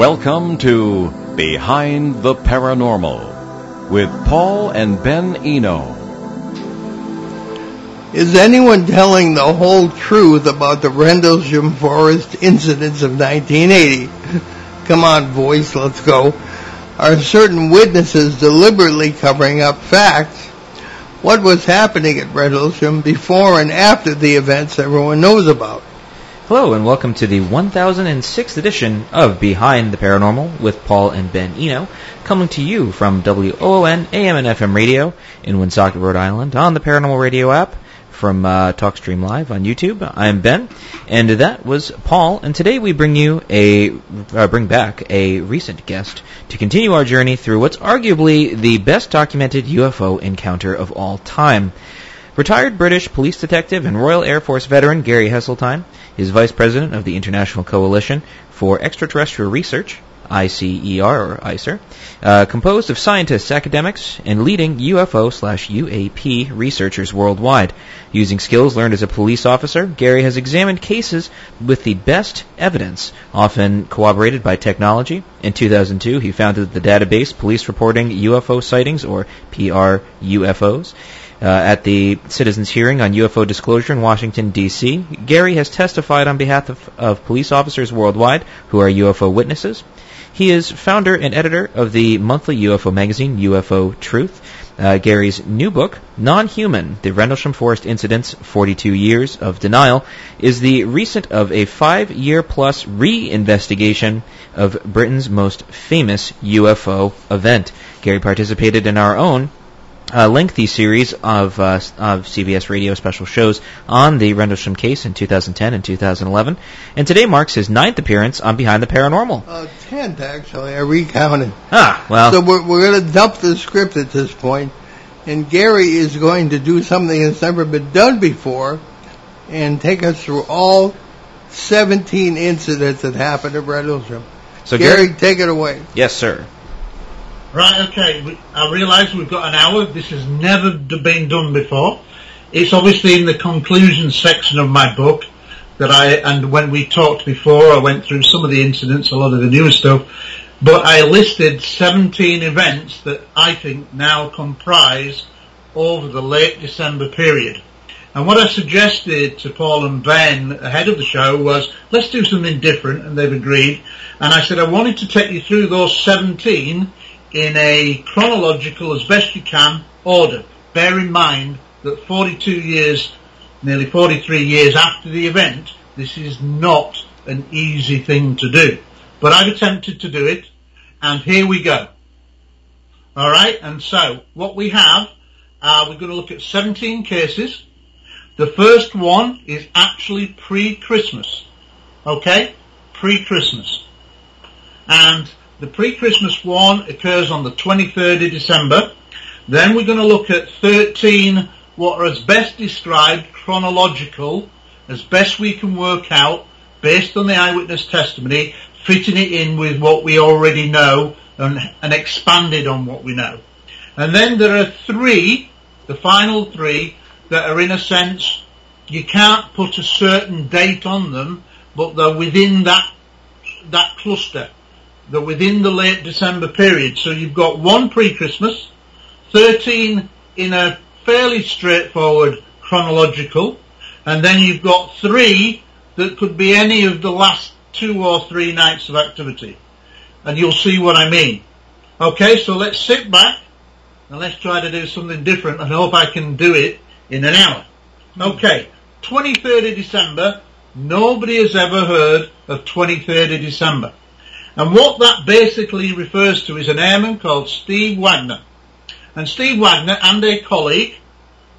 Welcome to Behind the Paranormal with Paul and Ben Eno. Is anyone telling the whole truth about the Rendlesham Forest incidents of 1980? Come on, voice, let's go. Are certain witnesses deliberately covering up facts? What was happening at Rendlesham before and after the events everyone knows about? Hello and welcome to the 1006th edition of Behind the Paranormal with Paul and Ben Eno, coming to you from WOON AM and FM radio in Woonsocket, Rhode Island, on the Paranormal Radio app, from uh, TalkStream Live on YouTube. I'm Ben, and that was Paul. And today we bring you a uh, bring back a recent guest to continue our journey through what's arguably the best documented UFO encounter of all time. Retired British police detective and Royal Air Force veteran Gary Heseltine is vice president of the International Coalition for Extraterrestrial Research, ICER or ICER, uh, composed of scientists, academics, and leading UFO slash UAP researchers worldwide. Using skills learned as a police officer, Gary has examined cases with the best evidence, often corroborated by technology. In 2002, he founded the database Police Reporting UFO Sightings, or PRUFOs. Uh, at the citizens' hearing on UFO disclosure in Washington, D.C., Gary has testified on behalf of, of police officers worldwide who are UFO witnesses. He is founder and editor of the monthly UFO magazine, UFO Truth. Uh, Gary's new book, Non-Human, The Rendlesham Forest Incidents, 42 Years of Denial, is the recent of a five-year-plus re-investigation of Britain's most famous UFO event. Gary participated in our own a lengthy series of, uh, of CBS radio special shows on the Rendlesham case in 2010 and 2011. And today marks his ninth appearance on Behind the Paranormal. Uh, tenth, actually. I recounted. Ah, well. So we're, we're going to dump the script at this point, and Gary is going to do something that's never been done before and take us through all 17 incidents that happened at Rendlesham. so Gary, Gary, take it away. yes, sir. Right, okay. I realise we've got an hour. This has never been done before. It's obviously in the conclusion section of my book that I, and when we talked before, I went through some of the incidents, a lot of the newer stuff, but I listed 17 events that I think now comprise over the late December period. And what I suggested to Paul and Ben ahead of the show was, let's do something different, and they've agreed. And I said I wanted to take you through those 17 in a chronological, as best you can, order. Bear in mind that 42 years, nearly 43 years after the event, this is not an easy thing to do. But I've attempted to do it, and here we go. Alright, and so, what we have, uh, we're going to look at 17 cases. The first one is actually pre-Christmas. Okay? Pre-Christmas. And the pre-Christmas one occurs on the 23rd of December. Then we're going to look at 13 what are as best described chronological, as best we can work out, based on the eyewitness testimony, fitting it in with what we already know and, and expanded on what we know. And then there are three, the final three, that are in a sense, you can't put a certain date on them, but they're within that, that cluster. They're within the late December period. So you've got one pre-Christmas, 13 in a fairly straightforward chronological, and then you've got three that could be any of the last two or three nights of activity. And you'll see what I mean. Okay, so let's sit back and let's try to do something different and hope I can do it in an hour. Hmm. Okay, 23rd of December, nobody has ever heard of 23rd of December. And what that basically refers to is an airman called Steve Wagner. And Steve Wagner and a colleague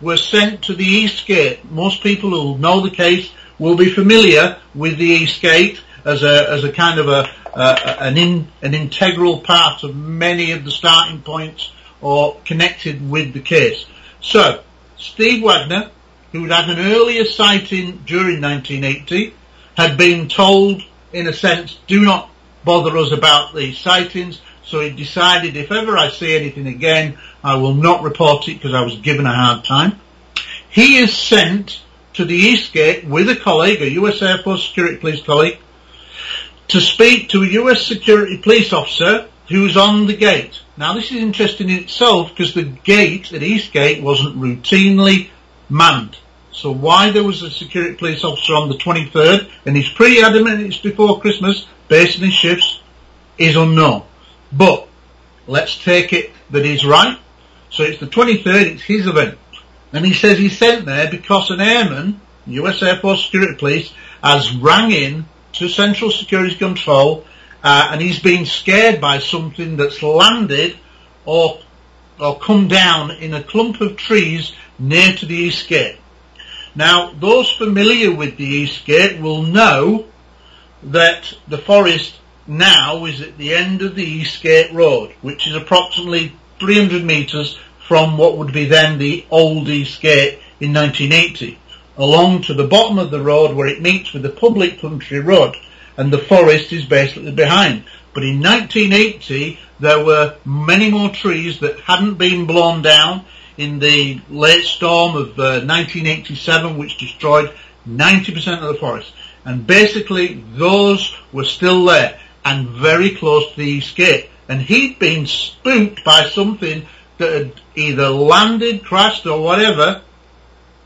were sent to the East Gate. Most people who know the case will be familiar with the East Gate as a, as a kind of a, uh, an, in, an integral part of many of the starting points or connected with the case. So, Steve Wagner, who had an earlier sighting during 1980, had been told, in a sense, do not bother us about these sightings. So he decided if ever I see anything again, I will not report it because I was given a hard time. He is sent to the East Gate with a colleague, a US Air Force Security Police colleague, to speak to a US security police officer who's on the gate. Now this is interesting in itself because the gate at Eastgate wasn't routinely manned. So why there was a security police officer on the 23rd and he's pretty adamant it's before Christmas based on his shifts is unknown. But let's take it that he's right. So it's the 23rd, it's his event. And he says he's sent there because an airman, US Air Force Security Police, has rang in to Central Security Control uh, and he's been scared by something that's landed or or come down in a clump of trees near to the East Gate. Now, those familiar with the East Gate will know that the forest now is at the end of the Eastgate Road, which is approximately 300 metres from what would be then the old Eastgate in 1980, along to the bottom of the road where it meets with the public country road, and the forest is basically behind. But in 1980, there were many more trees that hadn't been blown down in the late storm of uh, 1987, which destroyed 90% of the forest. And basically, those were still there and very close to the East Gate. And he'd been spooked by something that had either landed, crashed or whatever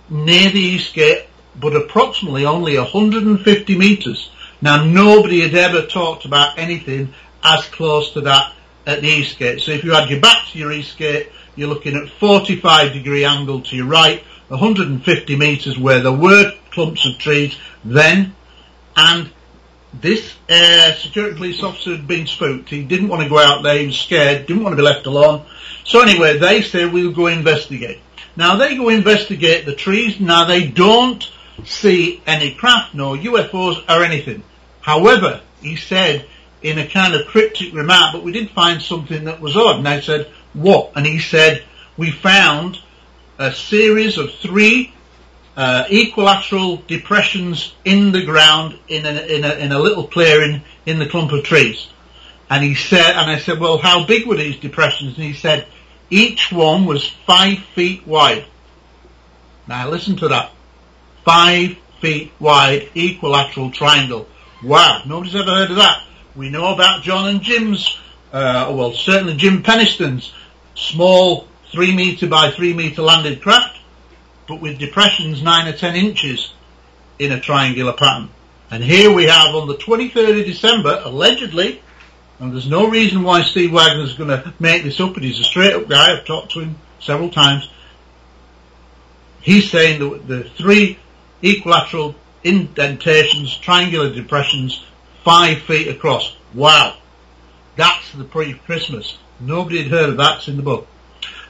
near the East Gate, but approximately only 150 metres. Now nobody had ever talked about anything as close to that at the East Gate. So if you had your back to your East Gate, you're looking at 45 degree angle to your right, 150 metres where there were clumps of trees then, and this uh, security police officer had been spooked. He didn't want to go out there. He was scared. Didn't want to be left alone. So anyway, they say we'll go investigate. Now they go investigate the trees. Now they don't see any craft, no UFOs or anything. However, he said in a kind of cryptic remark, but we did find something that was odd. And I said, what? And he said, we found a series of three uh, equilateral depressions in the ground in a, in a, in a little clearing in the clump of trees. And he said, and I said, well, how big were these depressions? And he said, each one was five feet wide. Now listen to that. Five feet wide equilateral triangle. Wow, nobody's ever heard of that. We know about John and Jim's, uh, well certainly Jim Penniston's small three metre by three metre landed craft but with depressions 9 or 10 inches in a triangular pattern. And here we have on the 23rd of December, allegedly, and there's no reason why Steve Wagner's going to make this up, but he's a straight up guy, I've talked to him several times. He's saying that the three equilateral indentations, triangular depressions, five feet across. Wow. That's the pre-Christmas. Nobody had heard of that. It's in the book.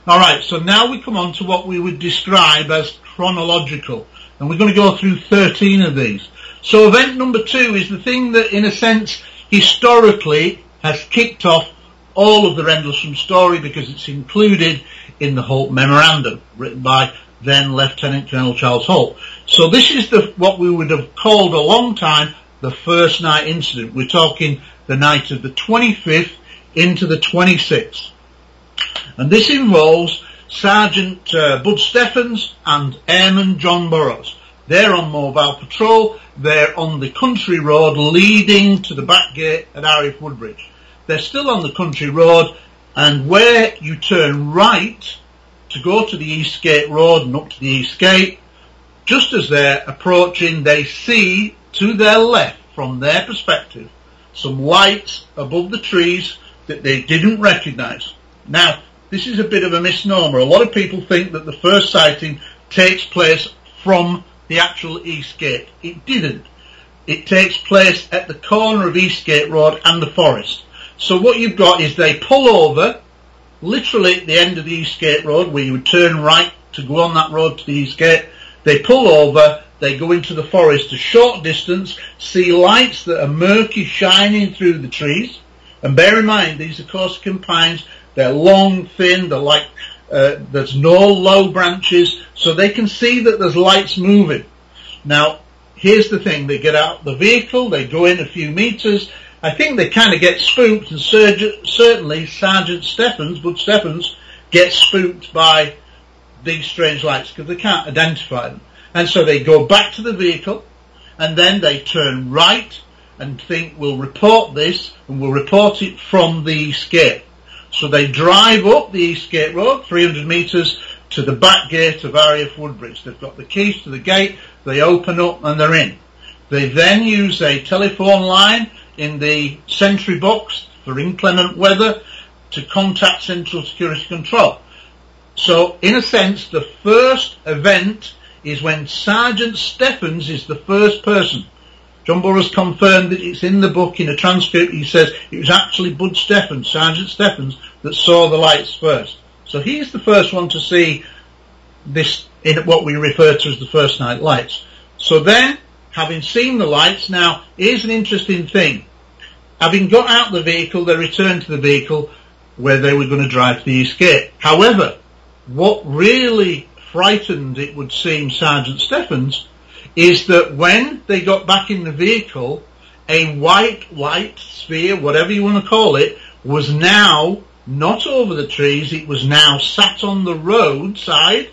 Alright, so now we come on to what we would describe as chronological. And we're going to go through 13 of these. So event number two is the thing that in a sense historically has kicked off all of the Rendlesham story because it's included in the Halt Memorandum written by then Lieutenant Colonel Charles Halt. So this is the, what we would have called a long time the first night incident. We're talking the night of the 25th into the 26th. And this involves Sergeant uh, Bud Steffens and Airman John Burroughs. They're on mobile patrol. They're on the country road leading to the back gate at RAF Woodbridge. They're still on the country road and where you turn right to go to the East Gate Road and up to the East Gate, just as they're approaching, they see to their left, from their perspective, some lights above the trees that they didn't recognise. Now, this is a bit of a misnomer. A lot of people think that the first sighting takes place from the actual Eastgate. It didn't. It takes place at the corner of Eastgate Road and the forest. So what you've got is they pull over, literally at the end of the Eastgate Road, where you would turn right to go on that road to the Eastgate. They pull over, they go into the forest a short distance, see lights that are murky shining through the trees. And bear in mind, these are Corsican pines, they're long, thin, they're like, uh, there's no low branches, so they can see that there's lights moving. Now, here's the thing, they get out the vehicle, they go in a few meters, I think they kind of get spooked, and certainly Sergeant Steffens, Bud Steffens, gets spooked by these strange lights because they can't identify them. And so they go back to the vehicle, and then they turn right, and think we'll report this and we'll report it from the Eastgate. So they drive up the Eastgate Road, 300 metres, to the back gate of RAF Woodbridge. They've got the keys to the gate, they open up and they're in. They then use a telephone line in the sentry box for inclement weather to contact Central Security Control. So in a sense, the first event is when Sergeant Steffens is the first person. John Burroughs confirmed that it's in the book in a transcript. He says it was actually Bud Steffens, Sergeant Steffens, that saw the lights first. So he's the first one to see this in what we refer to as the first night lights. So then, having seen the lights, now here's an interesting thing. Having got out the vehicle, they returned to the vehicle where they were going to drive to the Eastgate. However, what really frightened, it would seem, Sergeant Steffens, is that when they got back in the vehicle, a white light sphere, whatever you want to call it, was now not over the trees, it was now sat on the roadside,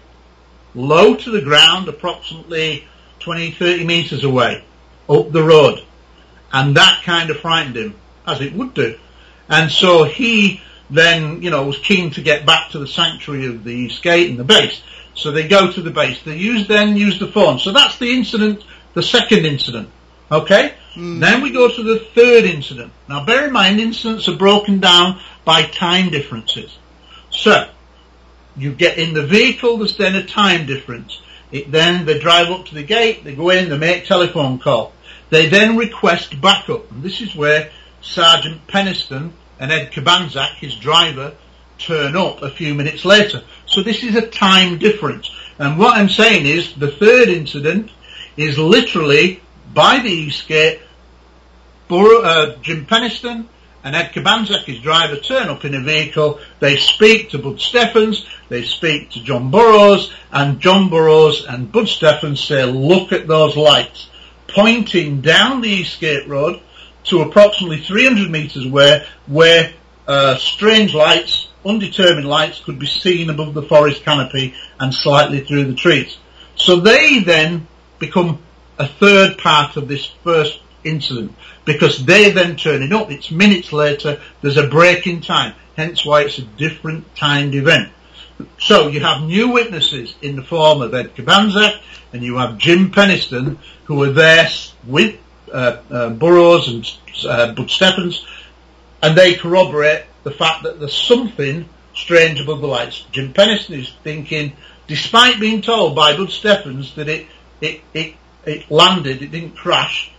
low to the ground, approximately 20, 30 metres away, up the road. And that kind of frightened him, as it would do. And so he then, you know, was keen to get back to the sanctuary of the Eastgate and the base. So they go to the base. They use then use the phone. So that's the incident, the second incident. Okay? Mm. Then we go to the third incident. Now bear in mind incidents are broken down by time differences. So, you get in the vehicle, there's then a time difference. It then, they drive up to the gate, they go in, they make telephone call. They then request backup. And this is where Sergeant Penniston and Ed Cabansag, his driver, turn up a few minutes later. So this is a time difference. And what I'm saying is the third incident is literally by the Eastgate, Bur- uh, Jim Penniston and Ed Cabansag, his driver, turn up in a vehicle. They speak to Bud Steffens, they speak to John Burroughs, and John Burroughs and Bud Steffens say, look at those lights, pointing down the Eastgate Road to approximately 300 metres away, where uh, strange lights, undetermined lights, could be seen above the forest canopy and slightly through the trees. So they then become a third part of this first incident because they then turning up. It's minutes later. There's a break in time. Hence why it's a different timed event. So you have new witnesses in the form of Ed Cabansag and you have Jim Penniston who were there with uh, uh, Burroughs and uh, Bud Steffens and they corroborate the fact that there's something strange above the lights. Jim Penniston is thinking, despite being told by Bud Steffens that it, it, it, it landed, it didn't crash,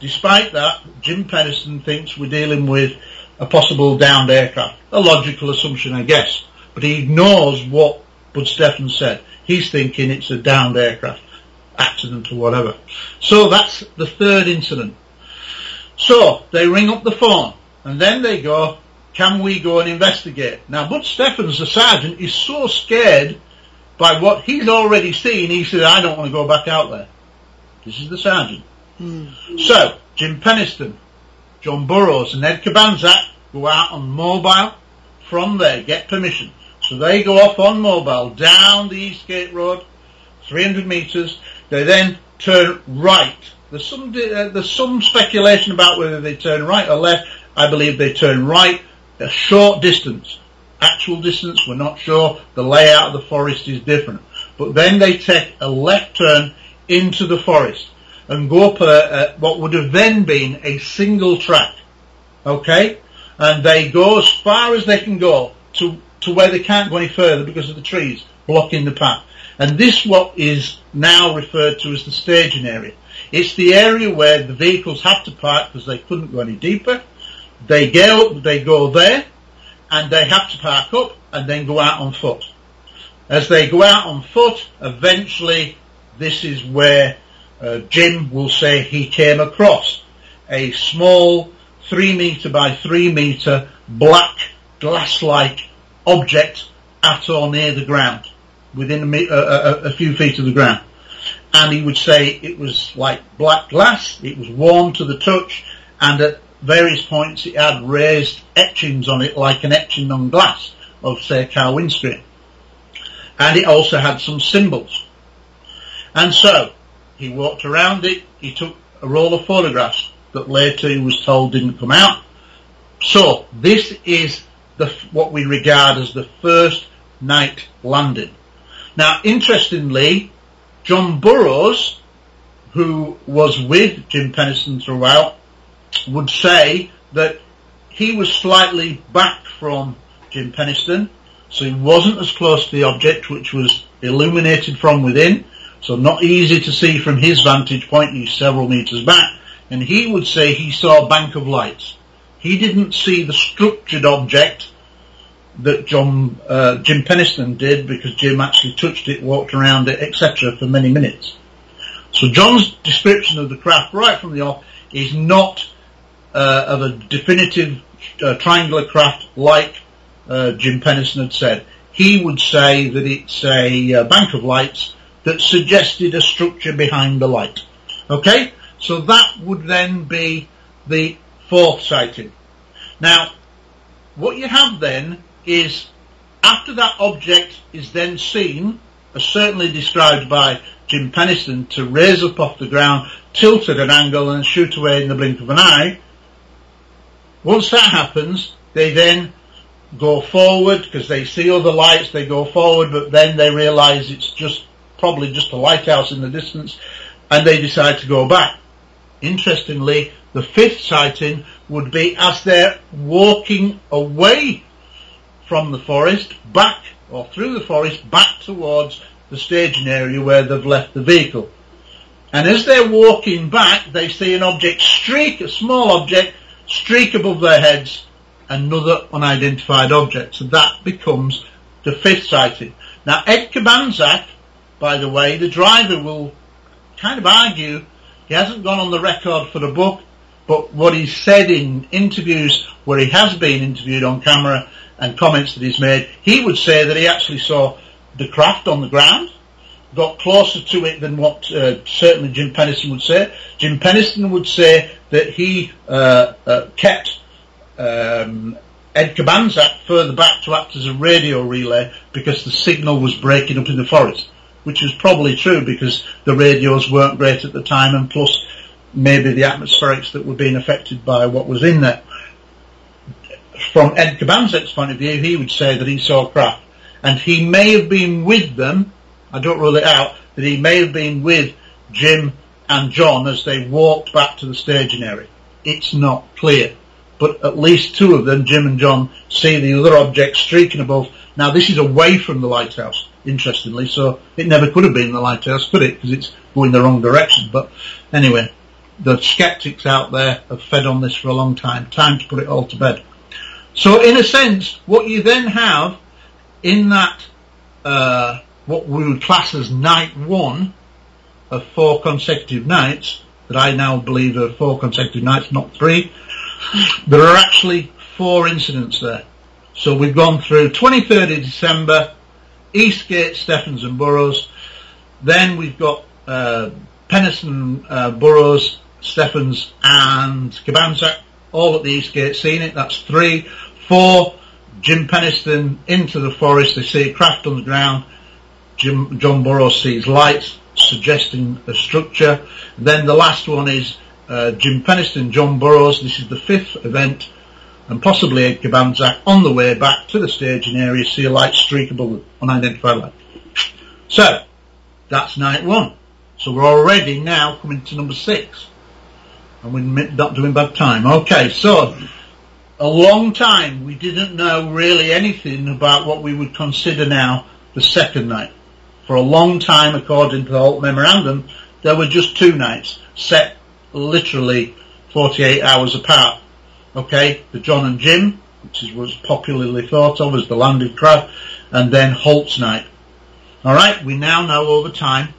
Despite that, Jim Penniston thinks we're dealing with a possible downed aircraft. A logical assumption, I guess. But he ignores what Bud Steffens said. He's thinking it's a downed aircraft, accident or whatever. So that's the third incident. So they ring up the phone and then they go, can we go and investigate? Now Bud Steffens, the sergeant, is so scared by what he's already seen, he said, I don't want to go back out there. This is the sergeant. Mm. So, Jim Penniston, John Burroughs and Ed Cabansag go out on mobile from there, get permission. So they go off on mobile down the Eastgate Road, 300 metres. They then turn right. There's some, uh, there's some speculation about whether they turn right or left. I believe they turn right a short distance. Actual distance, we're not sure. The layout of the forest is different. But then they take a left turn into the forest and go up a, a, what would have then been a single track. Okay? And they go as far as they can go to, to where they can't go any further because of the trees blocking the path. And this what is now referred to as the staging area. It's the area where the vehicles have to park because they couldn't go any deeper. They go, they go there and they have to park up and then go out on foot. As they go out on foot, eventually this is where uh, Jim will say he came across a small three metre by three metre black glass-like object at or near the ground, within a, a, uh, uh, uh, a, few feet of the ground. And he would say it was like black glass, it was warm to the touch, and at various points it had raised etchings on it like an etching on glass of say a car windscreen. And it also had some symbols. And so, he walked around it. He took a roll of photographs that later he was told didn't come out. So this is the, what we regard as the first night landing. Now, interestingly, John Burroughs, who was with Jim Penniston throughout, would say that he was slightly back from Jim Penniston, so he wasn't as close to the object, which was illuminated from within, so not easy to see from his vantage point, he's several metres back, and he would say he saw a bank of lights. He didn't see the structured object that John uh, Jim Penniston did because Jim actually touched it, walked around it, etc. for many minutes. So John's description of the craft right from the off is not uh, of a definitive uh, triangular craft like uh, Jim Penniston had said. He would say that it's a uh, bank of lights that suggested a structure behind the light. Okay, so that would then be the fourth sighting. Now, what you have then is after that object is then seen, as certainly described by Jim Penniston, to raise up off the ground, tilt at an angle and shoot away in the blink of an eye, once that happens, they then go forward because they see other lights, they go forward, but then they realise it's just probably just a lighthouse in the distance, and they decide to go back. Interestingly, the fifth sighting would be as they're walking away from the forest back or through the forest back towards the staging area where they've left the vehicle. And as they're walking back, they see an object streak, a small object, streak above their heads, another unidentified object. So that becomes the fifth sighting. Now Ed Cabansag, by the way, the driver will kind of argue he hasn't gone on the record for the book, but what he's said in interviews where he has been interviewed on camera and comments that he's made, he would say that he actually saw the craft on the ground, got closer to it than what uh, certainly Jim Penniston would say. Jim Penniston would say that he uh, uh, kept um, Ed Cabansag further back to act as a radio relay because the signal was breaking up in the forest, which is probably true because the radios weren't great at the time and plus maybe the atmospherics that were being affected by what was in there from Ed Cabansag's point of view, he would say that he saw craft. And he may have been with them, I don't rule it out, that he may have been with Jim and John as they walked back to the staging area. It's not clear. But at least two of them, Jim and John, see the other object streaking above. Now this is away from the lighthouse, interestingly, so it never could have been the lighthouse, could it? Because it's going the wrong direction. But anyway, the skeptics out there have fed on this for a long time. Time to put it all to bed. So in a sense, what you then have in that, uh, what we would class as night one of four consecutive nights, that I now believe are four consecutive nights, not three, there are actually four incidents there. So we've gone through 23rd of December, Eastgate, Steffens and Burroughs. Then we've got uh, Penniston, uh, Burroughs, Steffens and Cabansag all at the Eastgate seen it. That's three. Four, Jim Penniston into the forest. They see a craft on the ground. Jim, John Burroughs sees lights suggesting a structure. Then the last one is uh, Jim Penniston, John Burroughs. This is the fifth event, and possibly Ed Cabansag on the way back to the staging area see a light streak above unidentified light. So that's night one. So we're already now coming to number six and we're not doing bad time. Okay, so a long time we didn't know really anything about what we would consider now the second night. For a long time, according to the Halt Memorandum, there were just two nights, set literally 48 hours apart. Okay, the John and Jim, which is, was popularly thought of as the landed craft, and then Halt's night. Alright, we now know over time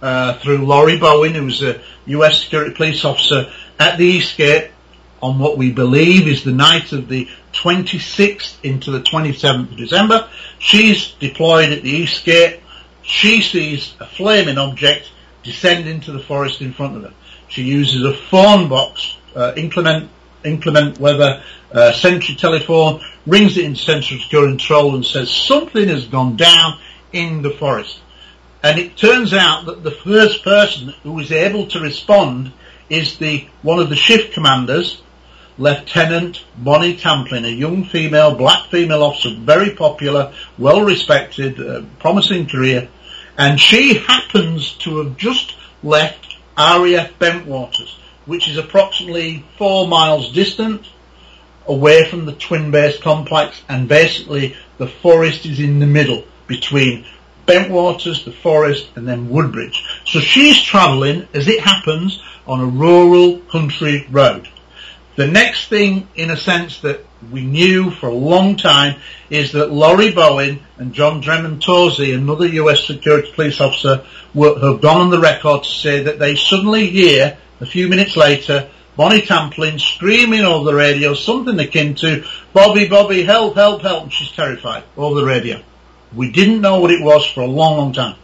uh, through Laurie Bowen, who was a US security police officer at the Eastgate on what we believe is the night of the 26th into the 27th of December. She's deployed at the Eastgate. She sees a flaming object descend into the forest in front of her. She uses a phone box, uh, inclement, inclement weather, uh, sentry telephone, rings it in central control and says something has gone down in the forest. And it turns out that the first person who is able to respond is the one of the shift commanders, Lieutenant Bonnie Tamplin, a young female, black female officer, very popular, well respected, uh, promising career, and she happens to have just left RAF Bentwaters, which is approximately four miles distant away from the twin base complex and basically the forest is in the middle between Bentwaters, the forest and then Woodbridge. So she's travelling, as it happens, on a rural country road. The next thing, in a sense, that we knew for a long time is that Laurie Bowen and John Drummond Torsey, another US security police officer, were, have gone on the record to say that they suddenly hear, a few minutes later, Bonnie Tamplin screaming over the radio, something akin to, Bobby, Bobby, help, help, help, and she's terrified over the radio. We didn't know what it was for a long, long time.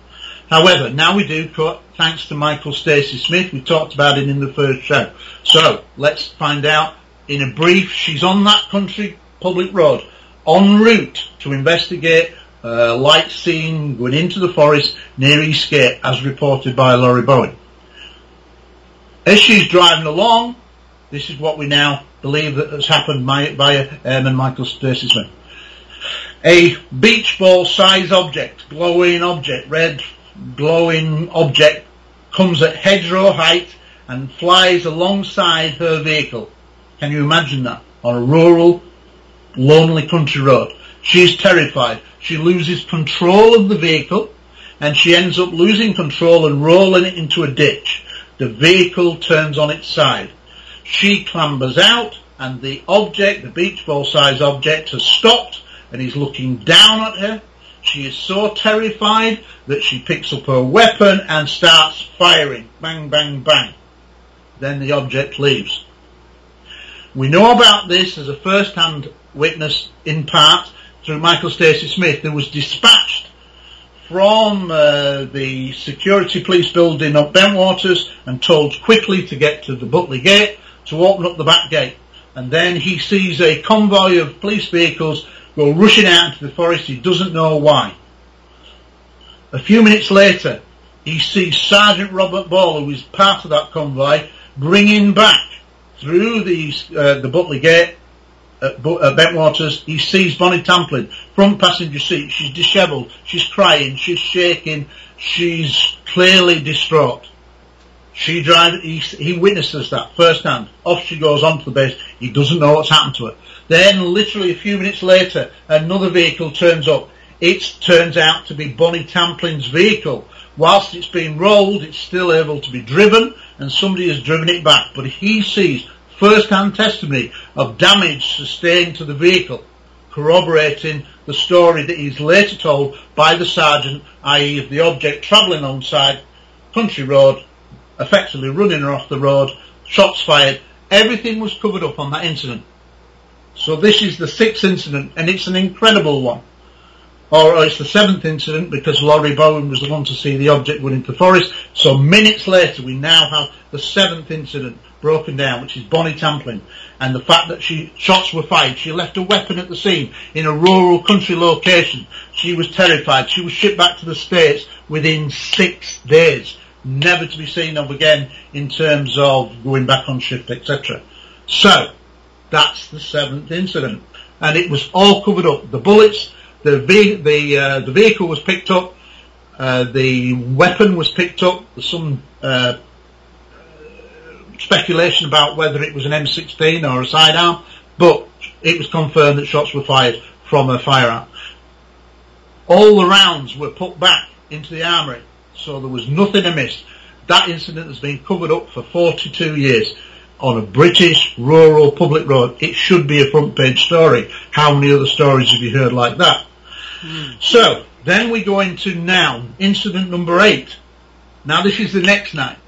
However, now we do, thanks to Michael Stacey Smith. We talked about it in the first show. So, let's find out in a brief. She's on that country public road, en route to investigate a light seen going into the forest near Eastgate, as reported by Laurie Bowen. As she's driving along, this is what we now believe that has happened by, by Airman Michael Stacey Smith. A beach ball size object, glowing object, red glowing object comes at hedgerow height and flies alongside her vehicle. Can you imagine that? On a rural, lonely country road. She's terrified. She loses control of the vehicle and she ends up losing control and rolling it into a ditch. The vehicle turns on its side. She clambers out and the object, the beach ball size object has stopped and he's looking down at her she is so terrified that she picks up her weapon and starts firing. Bang, bang, bang. Then the object leaves. We know about this as a first-hand witness in part through Michael Stacey Smith who was dispatched from uh, the security police building of Bentwaters and told quickly to get to the Butley Gate to open up the back gate. And then he sees a convoy of police vehicles go rushing out into the forest. He doesn't know why. A few minutes later, he sees Sergeant Robert Ball, who is part of that convoy, bringing back through the, uh, the Butley Gate at, at Bentwaters. He sees Bonnie Tamplin, front passenger seat. She's dishevelled. She's crying. She's shaking. She's clearly distraught. She drives, he, he witnesses that firsthand. Off she goes onto the base. He doesn't know what's happened to her. Then literally a few minutes later, another vehicle turns up. It turns out to be Bonnie Tamplin's vehicle. Whilst it's being rolled, it's still able to be driven and somebody has driven it back. But he sees first-hand testimony of damage sustained to the vehicle, corroborating the story that he's later told by the sergeant, i.e. of the object travelling alongside country road, effectively running her off the road, shots fired. Everything was covered up on that incident. So this is the sixth incident, and it's an incredible one. Or, it's the seventh incident because Laurie Bowen was the one to see the object go into the forest. So minutes later, we now have the seventh incident broken down, which is Bonnie Tamplin, and the fact that she shots were fired. She left a weapon at the scene in a rural country location. She was terrified. She was shipped back to the States within six days, never to be seen of again in terms of going back on shift, etc. So, that's the seventh incident. And it was all covered up. The bullets, the, ve- the, uh, the vehicle was picked up, uh, the weapon was picked up, some uh, speculation about whether it was an M16 or a sidearm, but it was confirmed that shots were fired from a firearm. All the rounds were put back into the armoury, so there was nothing amiss. That incident has been covered up for 42 years on a British rural public road, it should be a front page story. How many other stories have you heard like that? Mm. So, then we go into now, incident number eight. Now this is the next night.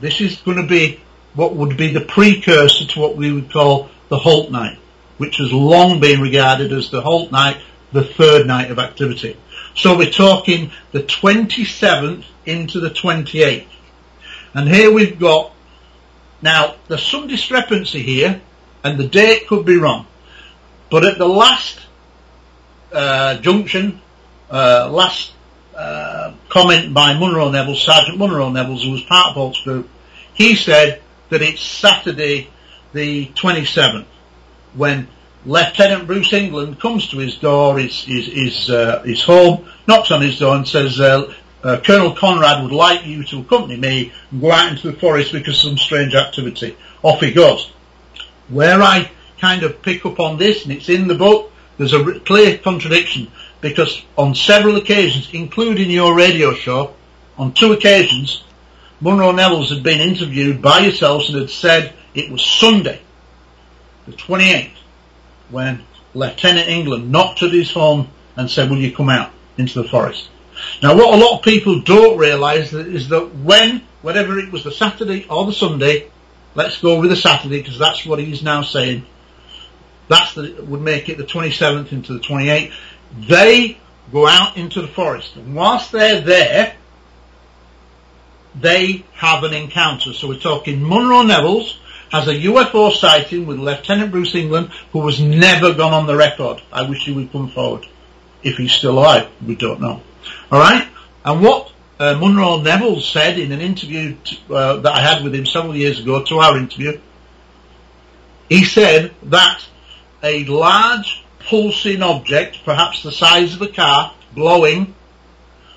This is going to be what would be the precursor to what we would call the Halt night, which has long been regarded as the Halt night, the third night of activity. So we're talking the 27th into the 28th. And here we've got now, there's some discrepancy here, and the date could be wrong. But at the last uh, junction, uh, last uh, comment by Monroe Nevels, Sergeant Monroe Nevels, who was part of Halt's group, he said that it's Saturday the 27th when Lieutenant Bruce Englund comes to his door, his, his, his, uh, his home, knocks on his door and says, uh, uh, Colonel Conrad would like you to accompany me and go out into the forest because of some strange activity. Off he goes. Where I kind of pick up on this, and it's in the book, there's a clear contradiction because on several occasions, including your radio show, on two occasions, Monroe Nevels had been interviewed by yourselves and had said it was Sunday, the 28th, when Lieutenant Englund knocked at his home and said, will you come out into the forest? Now what a lot of people don't realise is that when, whatever it was the Saturday or the Sunday, let's go with the Saturday because that's what he's now saying, that's the, would make it the 27th into the 28th, they go out into the forest and whilst they're there, they have an encounter. So we're talking Monroe Nevels has a UFO sighting with Lieutenant Bruce Englund who has never gone on the record. I wish he would come forward. If he's still alive, we don't know. Alright? And what uh, Monroe Nevels said in an interview t- uh, that I had with him several years ago, to our interview, he said that a large pulsing object, perhaps the size of a car, blowing,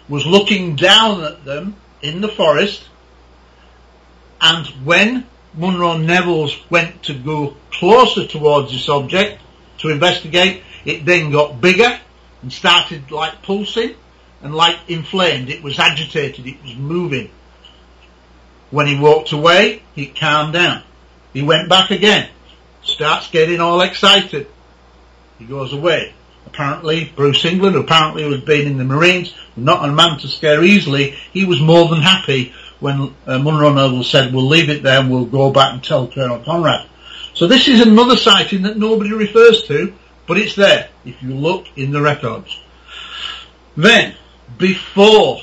was looking down at them in the forest, and when Monroe Nevels went to go closer towards this object to investigate, it then got bigger and started like pulsing and like inflamed. It was agitated. It was moving. When he walked away, it calmed down. He went back again. Starts getting all excited. He goes away. Apparently, Bruce Englund, apparently who had been in the Marines, not a man to scare easily, he was more than happy when uh, Munro Noble said, we'll leave it there and we'll go back and tell Colonel Conrad. So this is another sighting that nobody refers to, but it's there if you look in the records. Then, before,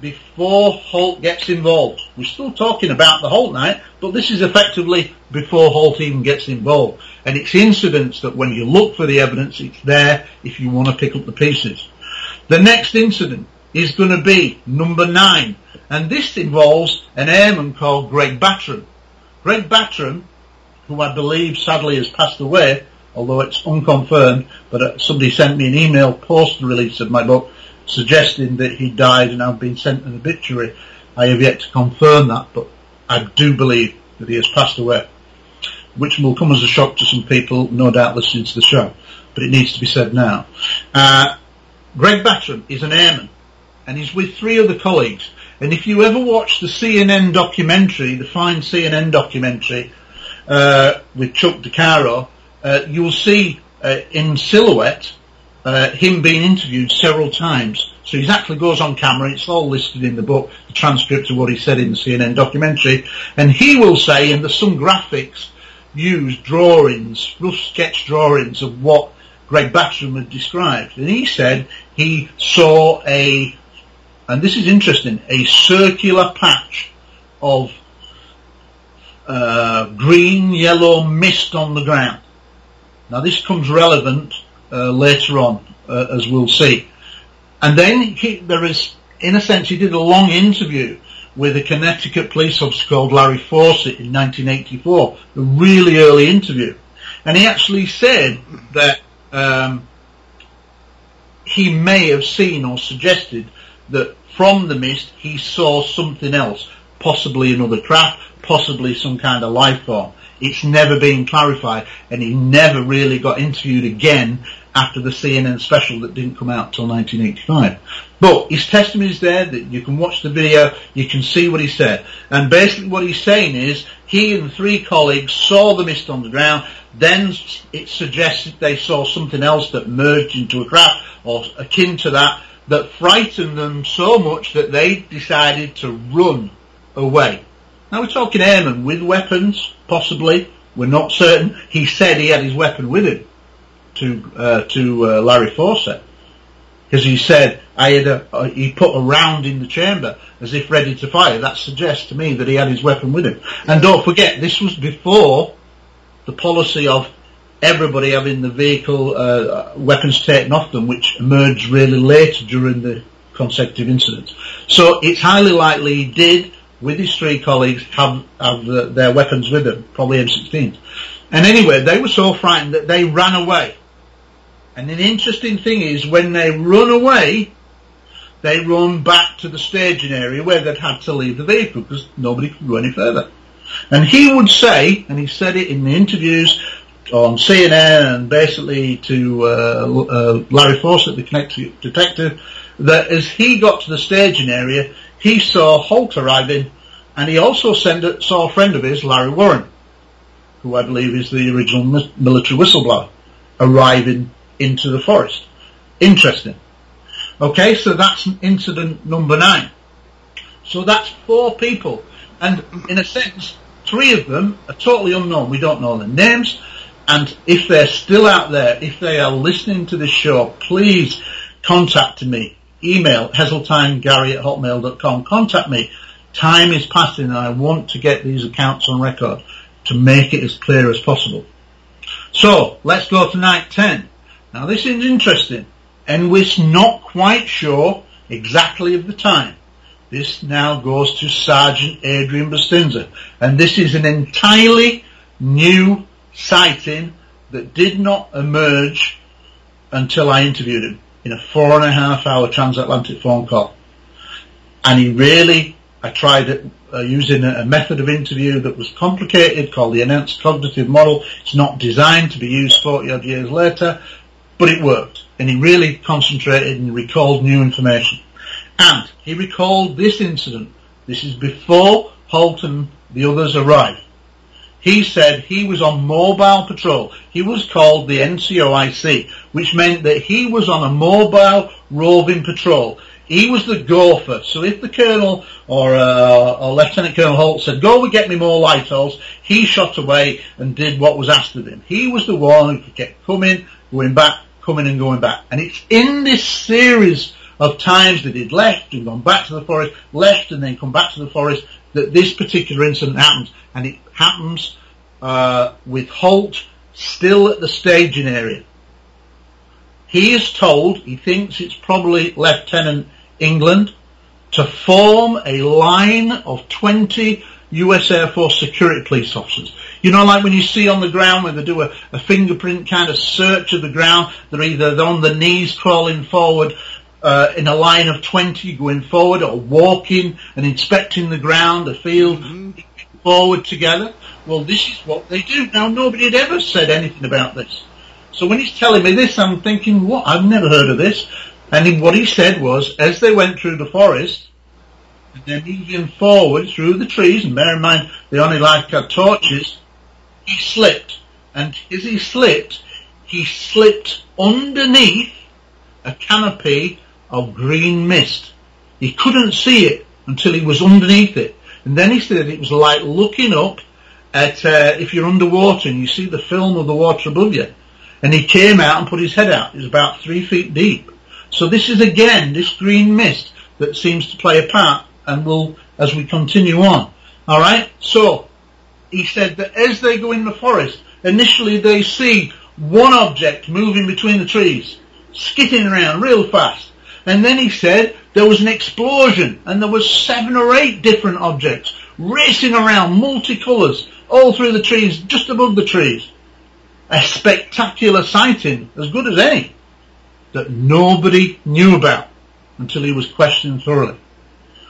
before Halt gets involved, we're still talking about the Halt night, but this is effectively before Halt even gets involved. And it's incidents that when you look for the evidence, it's there if you want to pick up the pieces. The next incident is going to be number nine, and this involves an airman called Greg Battram. Greg Battram, who I believe sadly has passed away, although it's unconfirmed, but uh, somebody sent me an email post the release of my book suggesting that he died and I've been sent an obituary. I have yet to confirm that, but I do believe that he has passed away, which will come as a shock to some people, no doubt listening to the show, but it needs to be said now. Uh, Greg Battram is an airman, and he's with three other colleagues. And if you ever watch the CNN documentary, the fine CNN documentary uh, with Chuck DeCaro, uh, you'll see uh, in silhouette uh, him being interviewed several times. So he actually goes on camera. It's all listed in the book, the transcript of what he said in the CNN documentary. And he will say, and there's some graphics used, drawings, rough sketch drawings of what Greg Battram had described. And he said he saw a, and this is interesting, a circular patch of uh, green yellow mist on the ground. Now this comes relevant uh, later on, uh, as we'll see. And then he, there is, in a sense, he did a long interview with a Connecticut police officer called Larry Fawcett in 1984, a really early interview. And he actually said that um, he may have seen or suggested that from the mist he saw something else, possibly another craft, possibly some kind of life form. It's never been clarified and he never really got interviewed again after the CNN special that didn't come out until 1985. But his testimony is there, that you can watch the video, you can see what he said. And basically what he's saying is, he and three colleagues saw the mist on the ground, then it suggested they saw something else that merged into a craft, or akin to that, that frightened them so much that they decided to run away. Now we're talking airmen with weapons, possibly, we're not certain. He said he had his weapon with him to uh, to uh, Larry Fawcett because he said I had a, uh, he put a round in the chamber as if ready to fire. That suggests to me that he had his weapon with him. And don't forget, this was before the policy of everybody having the vehicle uh, weapons taken off them, which emerged really late during the consecutive incidents. So it's highly likely he did, with his three colleagues have, have their weapons with them, probably M16s. And anyway, they were so frightened that they ran away. And the interesting thing is when they run away, they run back to the staging area where they'd had to leave the vehicle because nobody could go any further. And he would say, and he said it in the interviews on CNN and basically to uh, uh, Larry Fawcett, the Connecticut detective, that as he got to the staging area, he saw Halt arriving, and he also a, saw a friend of his, Larry Warren, who I believe is the original military whistleblower, arriving into the forest. Interesting. Okay, so that's incident number nine. So that's four people. And in a sense, three of them are totally unknown. We don't know their names. And if they're still out there, if they are listening to this show, please contact me. Email heseltinegary at hotmail.com. Contact me. Time is passing and I want to get these accounts on record to make it as clear as possible. So, let's go to night 10. Now this is interesting, and we're not quite sure exactly of the time. This now goes to Sergeant Adrian Bustinza. and this is an entirely new sighting that did not emerge until I interviewed him in a four and a half hour transatlantic phone call. And he really, I tried it, uh, using a, a, method of interview that was complicated called the enhanced cognitive model. It's not designed to be used 40 odd years later, but it worked. And he really concentrated and recalled new information. And he recalled this incident. This is before Halt and the others arrived. He said he was on mobile patrol. He was called the NCOIC, which meant that he was on a mobile roving patrol. He was the gopher. So if the colonel or, uh, or Lieutenant Colonel Halt said, go and get me more Light-Alls, he shot away and did what was asked of him. He was the one who kept coming, going back, coming and going back. And it's in this series of times that he'd left and gone back to the forest, left and then come back to the forest, that this particular incident happens. And it happens uh, with Halt still at the staging area. He is told, he thinks it's probably Lieutenant Englund, to form a line of 20 US Air Force security police officers. You know, like when you see on the ground when they do a, a fingerprint kind of search of the ground, they're either on the knees crawling forward uh, in a line of 20 going forward or walking and inspecting the ground, the field, mm-hmm. Forward together. Well, this is what they do. Now, nobody had ever said anything about this. So when he's telling me this, I'm thinking, what? I've never heard of this. And what he said was, as they went through the forest, and they're moving forward through the trees, and bear in mind, they only like had torches, he slipped. And as he slipped, he slipped underneath a canopy of green mist. He couldn't see it until he was underneath it. And then he said it was like looking up at, uh, if you're underwater and you see the film of the water above you. And he came out and put his head out. It was about three feet deep. So this is again this green mist that seems to play a part and will as we continue on. Alright? So he said that as they go in the forest, initially they see one object moving between the trees, skidding around real fast. And then he said there was an explosion and there was seven or eight different objects racing around, multicolours, all through the trees, just above the trees. A spectacular sighting, as good as any, that nobody knew about until he was questioned thoroughly.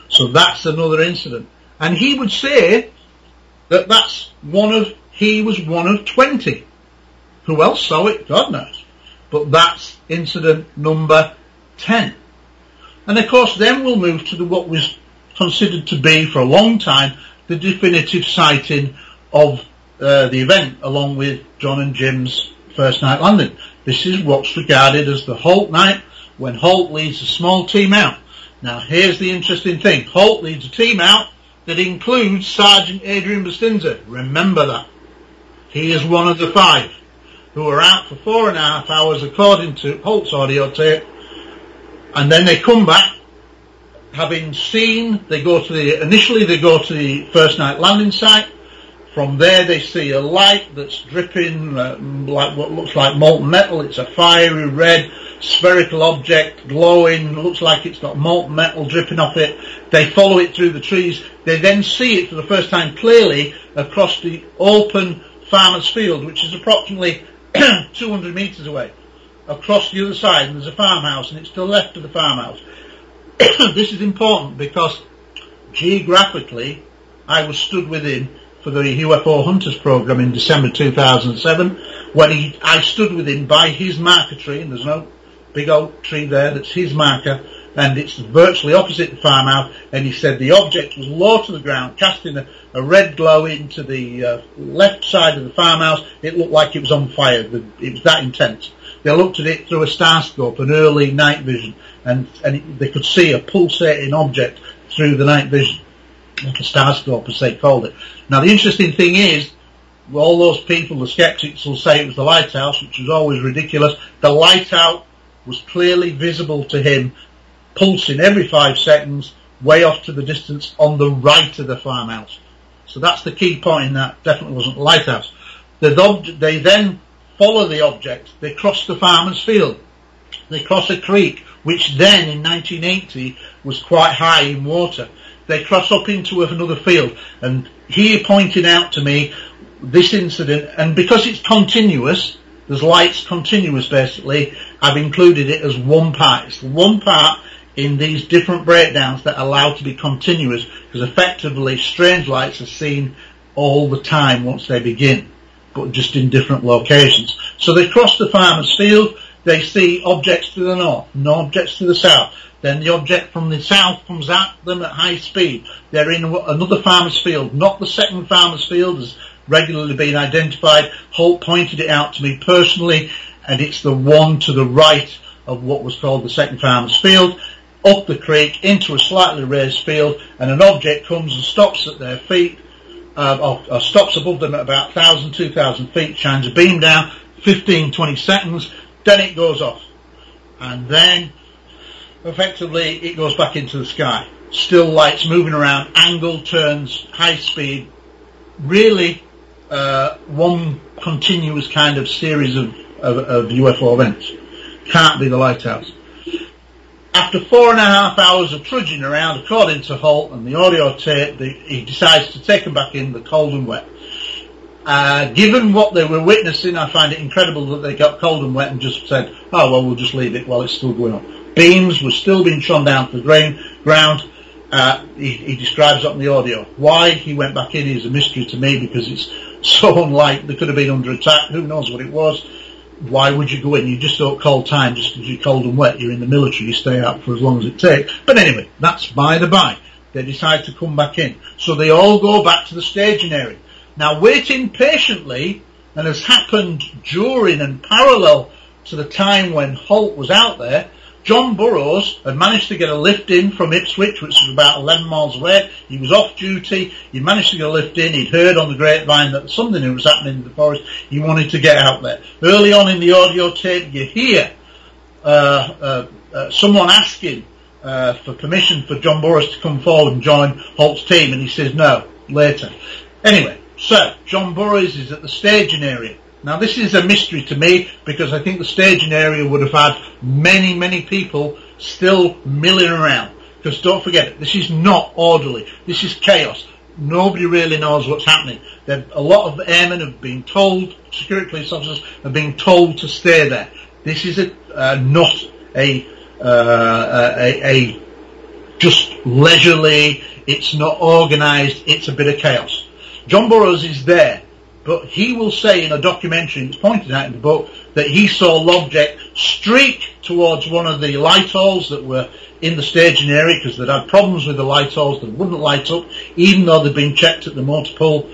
So that's another incident. And he would say that that's one of, he was one of 20. Who else saw it? God knows. But that's incident number 10. And of course then we'll move to the, what was considered to be for a long time the definitive sighting of uh, the event along with John and Jim's first night landing. This is what's regarded as the Halt night when Halt leads a small team out. Now here's the interesting thing. Halt leads a team out that includes Sergeant Adrian Bustinza. Remember that. He is one of the five who are out for four and a half hours according to Halt's audio tape and then they come back having seen, they go to the, initially they go to the first night landing site, From there they see a light that's dripping uh, like what looks like molten metal. It's a fiery red spherical object glowing, looks like it's got molten metal dripping off it. They follow it through the trees. They then see it for the first time clearly across the open farmer's field, which is approximately 200 metres away. Across the other side, and there's a farmhouse, and it's to the left of the farmhouse. this is important because geographically, I was stood within for the UFO Hunters program in December 2007 when he, I stood with him by his marker tree, and there's no big oak tree there that's his marker, and it's virtually opposite the farmhouse, and he said the object was low to the ground, casting a, a red glow into the uh, left side of the farmhouse. It looked like it was on fire. it was that intense. They looked at it through a starscope, an early night vision, and, and it, they could see a pulsating object through the night vision, like a starscope as they called it. Now the interesting thing is, all those people, the skeptics will say it was the lighthouse, which was always ridiculous. The lighthouse was clearly visible to him, pulsing every five seconds, way off to the distance on the right of the farmhouse. So that's the key point in that. Definitely wasn't the lighthouse. The, they then follow the object. They cross the farmer's field. They cross a creek, which then in 1980 was quite high in water. They cross up into another field, and he pointed out to me this incident, and because it's continuous, there's lights continuous basically. I've included it as one part. It's one part in these different breakdowns that allow to be continuous because effectively strange lights are seen all the time once they begin, but just in different locations. So they cross the farmer's field, they see objects to the north, no objects to the south. Then the object from the south comes at them at high speed. They're in another farmer's field, not the second farmer's field as regularly been identified. Halt pointed it out to me personally, and it's the one to the right of what was called the second farmer's field, up the creek into a slightly raised field, and an object comes and stops at their feet, uh, or, or, stops above them at about 1,000, 2,000 feet, shines a beam down, 15, 20 seconds, then it goes off. And then, effectively, it goes back into the sky. Still lights moving around, angle turns, high speed, really uh, one continuous kind of series of, of, of UFO events. Can't be the lighthouse. After four and a half hours of trudging around, according to Halt and the audio tape, the, he decides to take them back in the cold and wet. Uh, given what they were witnessing, I find it incredible that they got cold and wet and just said, oh well, we'll just leave it while it's still going on. Beams were still being shone down to the grain, ground. Uh, he, he describes it on the audio. Why he went back in is a mystery to me because it's so unlike they could have been under attack. Who knows what it was? Why would you go in? You just don't call time just because you're cold and wet. You're in the military. You stay out for as long as it takes. But anyway, that's by the by. They decide to come back in. So they all go back to the staging area. Now waiting patiently, and has happened during and parallel to the time when Halt was out there, John Burroughs had managed to get a lift in from Ipswich, which was about 11 miles away. He was off duty. He managed to get a lift in. He'd heard on the grapevine that something was happening in the forest. He wanted to get out there. Early on in the audio tape, you hear uh, uh, uh, someone asking uh, for permission for John Burroughs to come forward and join Halt's team, and he says no, later. Anyway, so John Burroughs is at the staging area. Now this is a mystery to me because I think the staging area would have had many, many people still milling around. Because don't forget this is not orderly. This is chaos. Nobody really knows what's happening. a lot of airmen have been told, security police officers have been told to stay there. This is a, uh, not a, uh, a, a just leisurely, it's not organised, it's a bit of chaos. John Burroughs is there but he will say in a documentary, it's pointed out in the book, that he saw Lobject streak towards one of the light-alls that were in the staging area because they'd had problems with the light-alls that wouldn't light up, even though they'd been checked at the motor pool.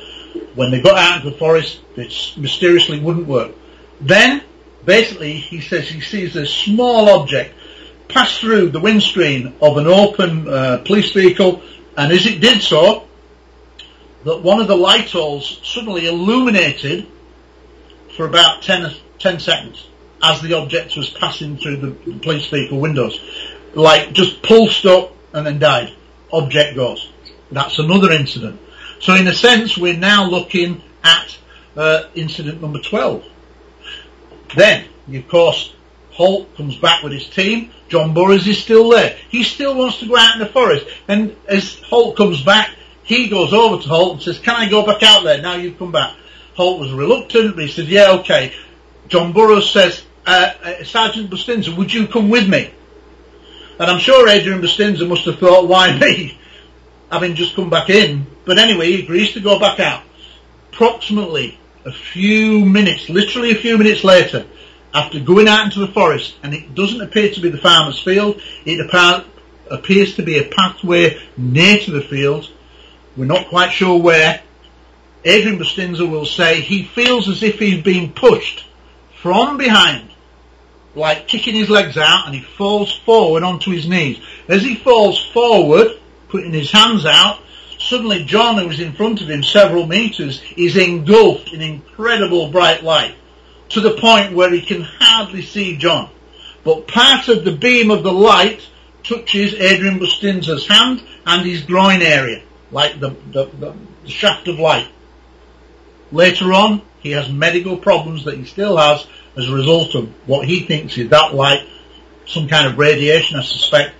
When they got out into the forest, it mysteriously wouldn't work. Then, basically, he says he sees a small object pass through the windscreen of an open uh, police vehicle, and as it did so, that one of the light-alls suddenly illuminated for about 10, 10 seconds as the object was passing through the police vehicle windows. Like just pulsed up and then died. Object goes. That's another incident. So in a sense, we're now looking at uh, incident number 12. Then, of course, Halt comes back with his team. John Burroughs is still there. He still wants to go out in the forest. And as Halt comes back, he goes over to Halt and says, can I go back out there now you've come back? Halt was reluctant, but he said, yeah, okay. John Burroughs says, uh, uh, Sergeant Bustinza, would you come with me? And I'm sure Adrian Bustinza must have thought, why me? Having just come back in. But anyway, he agrees to go back out. Approximately a few minutes, literally a few minutes later, after going out into the forest, and it doesn't appear to be the farmer's field, it appears to be a pathway near to the field. We're not quite sure where. Adrian Bustinza will say he feels as if he's been pushed from behind like kicking his legs out and he falls forward onto his knees. As he falls forward, putting his hands out, suddenly John, who was in front of him several meters, is engulfed in incredible bright light to the point where he can hardly see John. But part of the beam of the light touches Adrian Bustinza's hand and his groin area, like the, the, the, the shaft of light. Later on, he has medical problems that he still has as a result of what he thinks is that light, some kind of radiation, I suspect,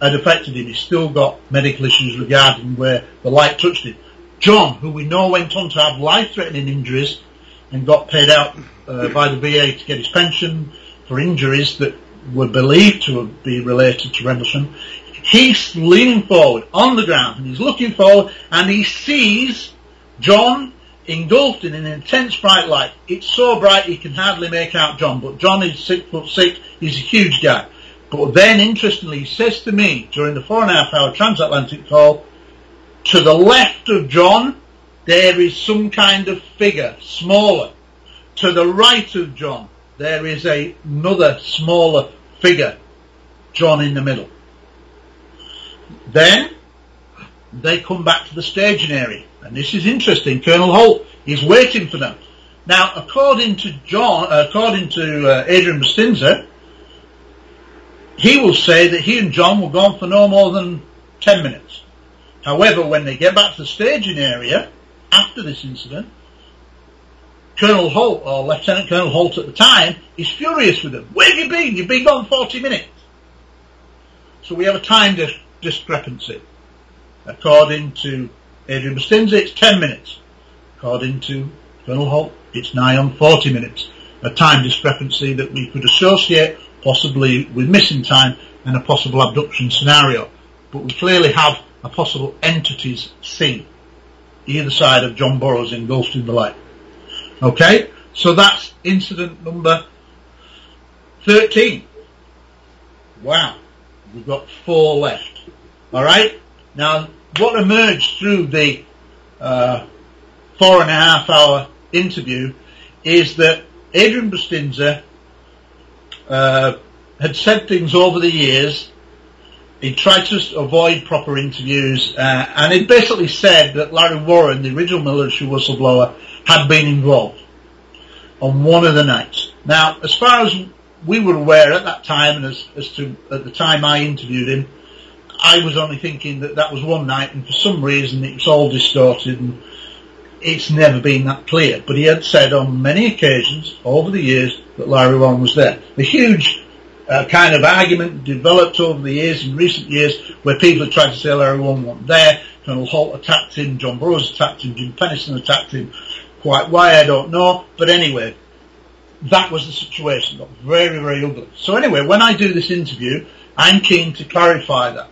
had affected him. He's still got medical issues regarding where the light touched him. John, who we know went on to have life-threatening injuries and got paid out uh, by the VA to get his pension for injuries that were believed to be related to Rendlesham, he's leaning forward on the ground and he's looking forward and he sees John engulfed in an intense bright light. It's so bright he can hardly make out John, but John is six foot six, he's a huge guy. But then, interestingly, he says to me during the four and a half hour transatlantic call, to the left of John, there is some kind of figure, smaller. To the right of John, there is a, another smaller figure, John in the middle. Then, they come back to the staging area. And this is interesting. Colonel Halt is waiting for them. Now, according to John, uh, according to uh, Adrian Bustinza, he will say that he and John were gone for no more than 10 minutes. However, when they get back to the staging area, after this incident, Colonel Halt, or Lieutenant Colonel Halt at the time, is furious with them. Where have you been? You've been gone 40 minutes. So we have a time dis- discrepancy. According to Adrian Bustinza, it's 10 minutes. According to Colonel Halt, it's nigh on 40 minutes. A time discrepancy that we could associate possibly with missing time and a possible abduction scenario. But we clearly have a possible entities seen either side of John Burroughs engulfed in the light. Okay, so that's incident number 13. Wow, we've got four left. Alright, now what emerged through the uh, four and a half hour interview is that Adrian Bustinza uh, had said things over the years. He tried to avoid proper interviews, uh, and he basically said that Larry Warren, the original military whistleblower, had been involved on one of the nights. Now, as far as we were aware at that time, and as, as to at the time I interviewed him, I was only thinking that that was one night, and for some reason it was all distorted, and it's never been that clear. But he had said on many occasions over the years that Larry Warren was there. The huge uh, kind of argument developed over the years, in recent years, where people had tried to say Larry Warren wasn't there. Colonel Halt attacked him, John Burroughs attacked him, Jim Penniston attacked him. Quite why, I don't know. But anyway, that was the situation. Got very, very ugly. So anyway, when I do this interview, I'm keen to clarify that.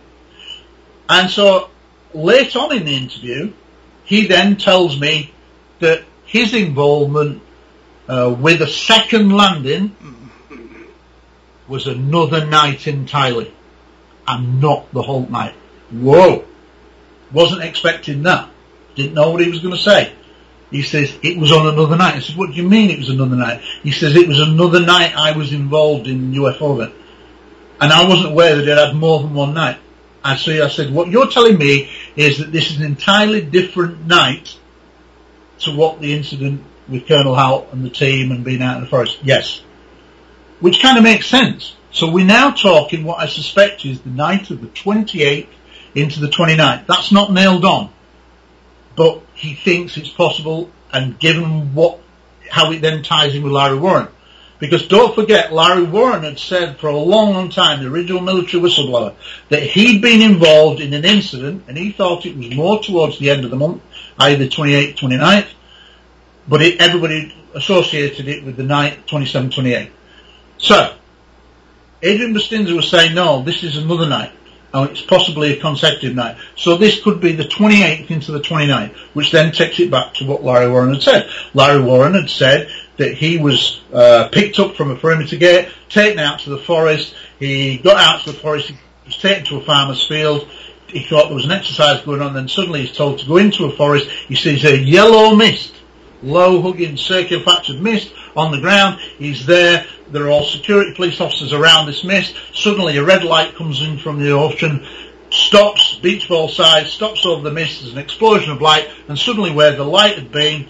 And so late on in the interview, he then tells me that his involvement uh, with a second landing was another night entirely and not the Halt night. Whoa! Wasn't expecting that. Didn't know what he was going to say. He says, it was on another night. I said, what do you mean it was another night? He says, it was another night I was involved in UFO event. And I wasn't aware that it had more than one night. I see. I said, what you're telling me is that this is an entirely different night to what the incident with Colonel Halt and the team and being out in the forest. Yes. Which kind of makes sense. So we're now talking what I suspect is the night of the 28th into the 29th. That's not nailed on. but he thinks it's possible, and given what how it then ties in with Larry Warren. Because don't forget, Larry Warren had said for a long, long time, the original military whistleblower, that he'd been involved in an incident, and he thought it was more towards the end of the month, either 28th, 29th, but it, everybody associated it with the night 27, 28. So, Adrian Bustinza was saying, no, this is another night. and it's possibly a consecutive night. So this could be the 28th into the 29th, which then takes it back to what Larry Warren had said. Larry Warren had said that he was uh, picked up from a perimeter gate, taken out to the forest. He got out to the forest, he was taken to a farmer's field. He thought there was an exercise going on, then suddenly he's told to go into a forest. He sees a yellow mist, low hugging circular of mist on the ground. He's there. There are all security police officers around this mist. Suddenly a red light comes in from the ocean, stops, beach ball size, stops over the mist. There's an explosion of light, and suddenly where the light had been,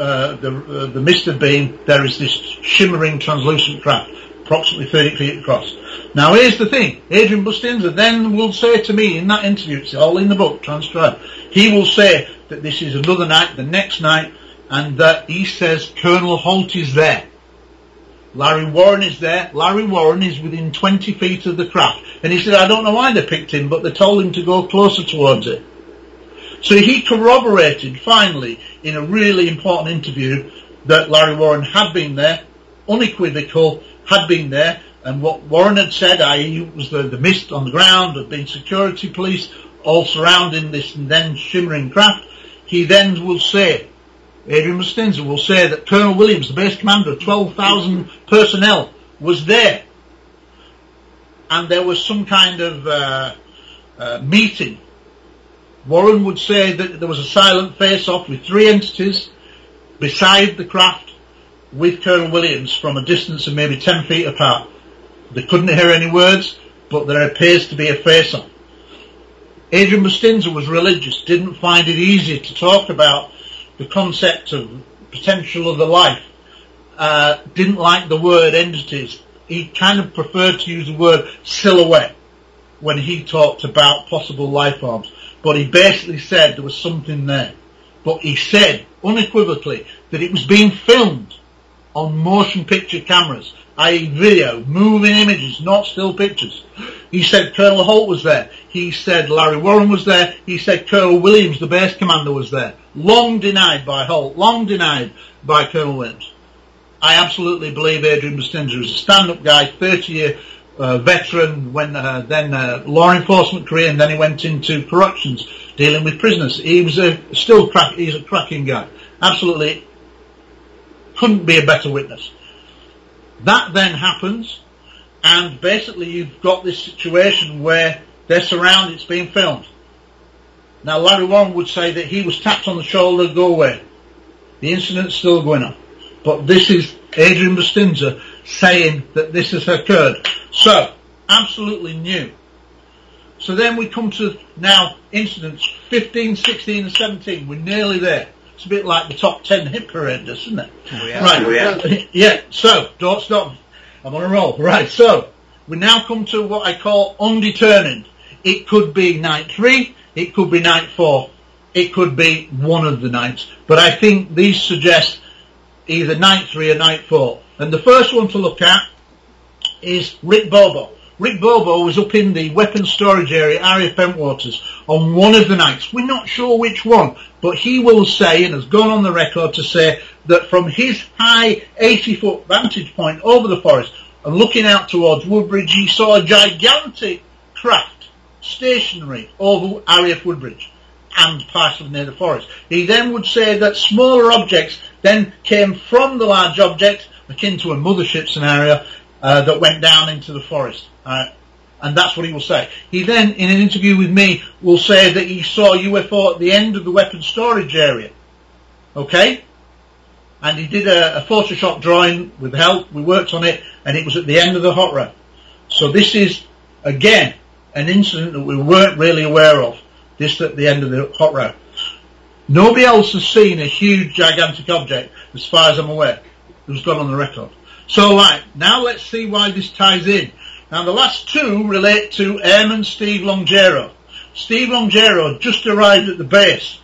uh, the, uh, the mist had been, there is this shimmering translucent craft, approximately 30 feet across. Now here's the thing, Adrian Bustinza then will say to me in that interview, it's all in the book, transcribed, he will say that this is another night, the next night, and that he says Colonel Halt is there. Larry Warren is there. Larry Warren is within 20 feet of the craft. And he said, I don't know why they picked him, but they told him to go closer towards it. So he corroborated finally in a really important interview that Larry Warren had been there, unequivocal, had been there, and what Warren had said, i.e. was the, the mist on the ground, had been security police all surrounding this then shimmering craft, he then will say, Adrian Bustinza will say that Colonel Williams, the base commander of 12,000 personnel, was there. And there was some kind of uh, uh, meeting. Warren would say that there was a silent face-off with three entities beside the craft with Colonel Williams from a distance of maybe 10 feet apart. They couldn't hear any words, but there appears to be a face-off. Adrian Bustinza was religious, didn't find it easy to talk about the concept of potential of the life, uh, didn't like the word entities. He kind of preferred to use the word silhouette when he talked about possible life forms. But he basically said there was something there. But he said unequivocally that it was being filmed on motion picture cameras, i.e. video, moving images, not still pictures. He said Colonel Halt was there. He said Larry Warren was there. He said Colonel Williams, the base commander, was there. Long denied by Halt, long denied by Colonel Williams. I absolutely believe Adrian Bustinza is a stand-up guy, 30-year uh, veteran, when uh, then uh, law enforcement career, and then he went into corrections, dealing with prisoners. He was a still crack. He's a cracking guy. Absolutely, couldn't be a better witness. That then happens, and basically you've got this situation where they're surrounded, it's being filmed. Now Larry Warren would say that he was tapped on the shoulder, go away. The incident's still going on. But this is Adrian Bustinza saying that this has occurred. So, absolutely new. So then we come to now incidents 15, 16 and 17. We're nearly there. It's a bit like the top 10 hit parade, isn't it? Yeah. Right. Yeah. yeah. So, don't stop. I'm on a roll. Right. So, we now come to what I call undetermined. It could be night three. It could be night four. It could be one of the nights. But I think these suggest either night three or night four. And the first one to look at is Rick Bobo. Rick Bobo was up in the weapons storage area, area Bentwaters, on one of the nights. We're not sure which one, but he will say, and has gone on the record to say, that from his high 80 foot vantage point over the forest and looking out towards Woodbridge, he saw a gigantic craft stationary over RAF Woodbridge and part of near the forest. He then would say that smaller objects then came from the large object, akin to a mothership scenario, uh, that went down into the forest. Uh, and that's what he will say. He then, in an interview with me, will say that he saw UFO at the end of the weapons storage area. Okay? And he did a, a Photoshop drawing with help. We worked on it, and it was at the end of the hot row. So this is, again, an incident that we weren't really aware of. This at the end of the hot row. Nobody else has seen a huge, gigantic object, as far as I'm aware, who's gone on the record. So, right, now let's see why this ties in. Now, the last two relate to Airman Steve Longero. Steve Longero just arrived at the base